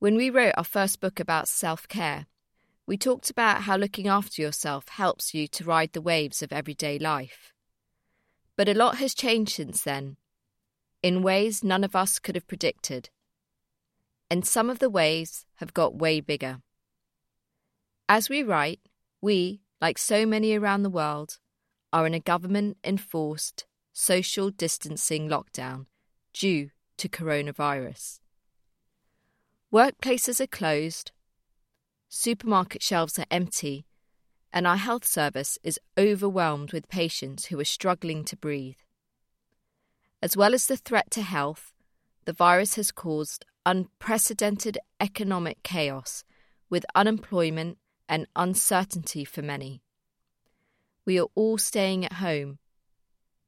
When we wrote our first book about self care, we talked about how looking after yourself helps you to ride the waves of everyday life. But a lot has changed since then, in ways none of us could have predicted. And some of the waves have got way bigger. As we write, we, like so many around the world, are in a government enforced social distancing lockdown due to coronavirus. Workplaces are closed, supermarket shelves are empty, and our health service is overwhelmed with patients who are struggling to breathe. As well as the threat to health, the virus has caused unprecedented economic chaos with unemployment and uncertainty for many. We are all staying at home,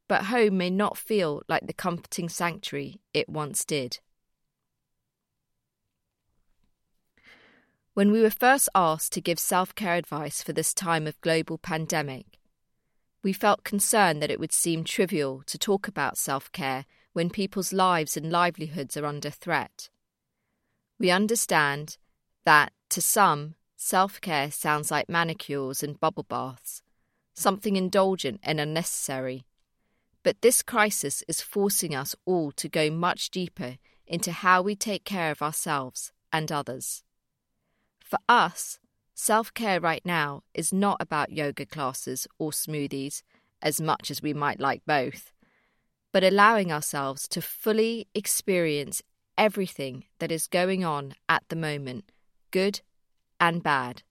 but home may not feel like the comforting sanctuary it once did. When we were first asked to give self care advice for this time of global pandemic, we felt concerned that it would seem trivial to talk about self care when people's lives and livelihoods are under threat. We understand that, to some, self care sounds like manicures and bubble baths, something indulgent and unnecessary. But this crisis is forcing us all to go much deeper into how we take care of ourselves and others. For us, self care right now is not about yoga classes or smoothies, as much as we might like both, but allowing ourselves to fully experience everything that is going on at the moment, good and bad.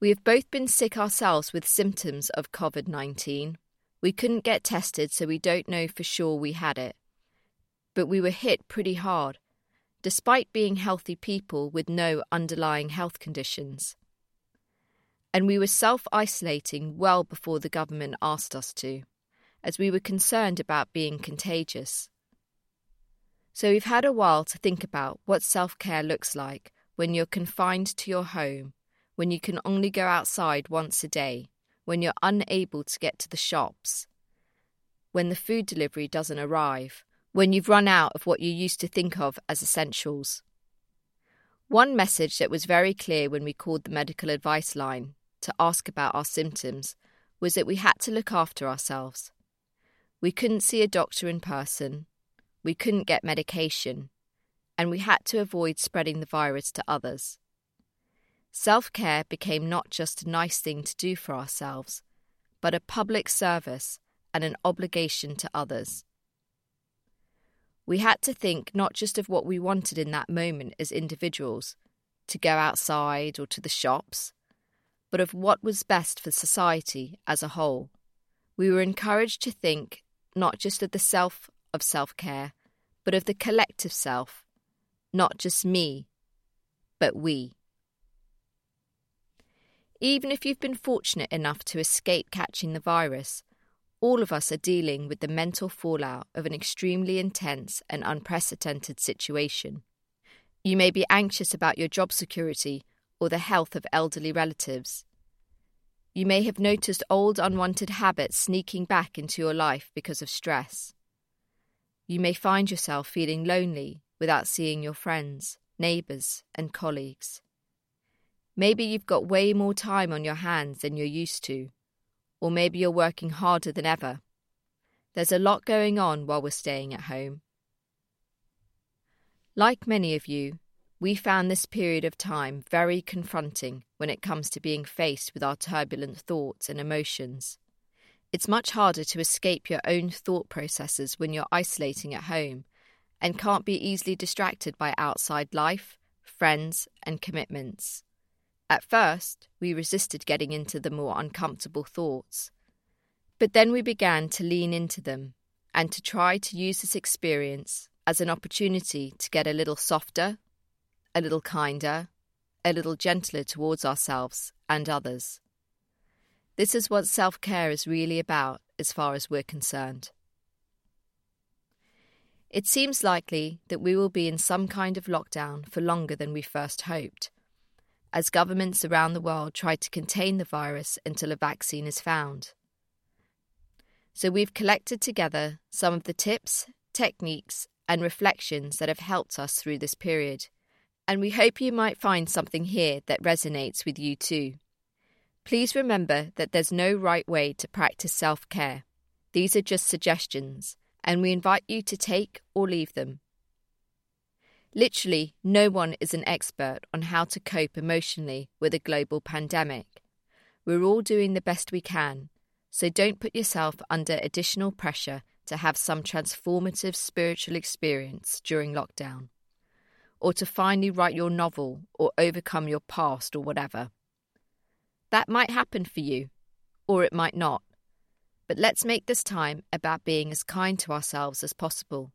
We have both been sick ourselves with symptoms of COVID 19. We couldn't get tested, so we don't know for sure we had it. But we were hit pretty hard despite being healthy people with no underlying health conditions. And we were self isolating well before the government asked us to, as we were concerned about being contagious. So we've had a while to think about what self care looks like when you're confined to your home, when you can only go outside once a day, when you're unable to get to the shops, when the food delivery doesn't arrive, when you've run out of what you used to think of as essentials. One message that was very clear when we called the medical advice line to ask about our symptoms was that we had to look after ourselves. We couldn't see a doctor in person, we couldn't get medication, and we had to avoid spreading the virus to others. Self care became not just a nice thing to do for ourselves, but a public service and an obligation to others. We had to think not just of what we wanted in that moment as individuals, to go outside or to the shops, but of what was best for society as a whole. We were encouraged to think not just of the self of self care, but of the collective self, not just me, but we. Even if you've been fortunate enough to escape catching the virus, all of us are dealing with the mental fallout of an extremely intense and unprecedented situation. You may be anxious about your job security or the health of elderly relatives. You may have noticed old unwanted habits sneaking back into your life because of stress. You may find yourself feeling lonely without seeing your friends, neighbours, and colleagues. Maybe you've got way more time on your hands than you're used to or maybe you're working harder than ever. There's a lot going on while we're staying at home. Like many of you, we found this period of time very confronting when it comes to being faced with our turbulent thoughts and emotions. It's much harder to escape your own thought processes when you're isolating at home and can't be easily distracted by outside life, friends, and commitments. At first, we resisted getting into the more uncomfortable thoughts. But then we began to lean into them and to try to use this experience as an opportunity to get a little softer, a little kinder, a little gentler towards ourselves and others. This is what self care is really about, as far as we're concerned. It seems likely that we will be in some kind of lockdown for longer than we first hoped as governments around the world try to contain the virus until a vaccine is found. So we've collected together some of the tips, techniques, and reflections that have helped us through this period, and we hope you might find something here that resonates with you too. Please remember that there's no right way to practice self care. These are just suggestions, and we invite you to take or leave them. Literally, no one is an expert on how to cope emotionally with a global pandemic. We're all doing the best we can, so don't put yourself under additional pressure to have some transformative spiritual experience during lockdown or to finally write your novel or overcome your past or whatever. That might happen for you, or it might not. But let's make this time about being as kind to ourselves as possible,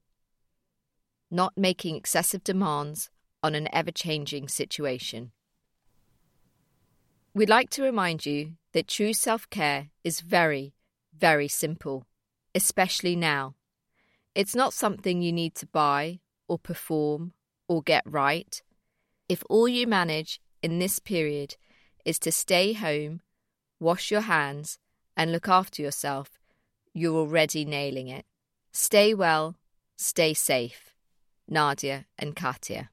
not making excessive demands on an ever changing situation. We'd like to remind you that true self care is very, very simple, especially now. It's not something you need to buy or perform or get right, if all you manage in this period is to stay home, wash your hands, and look after yourself, you're already nailing it. Stay well, stay safe. Nadia and Katia.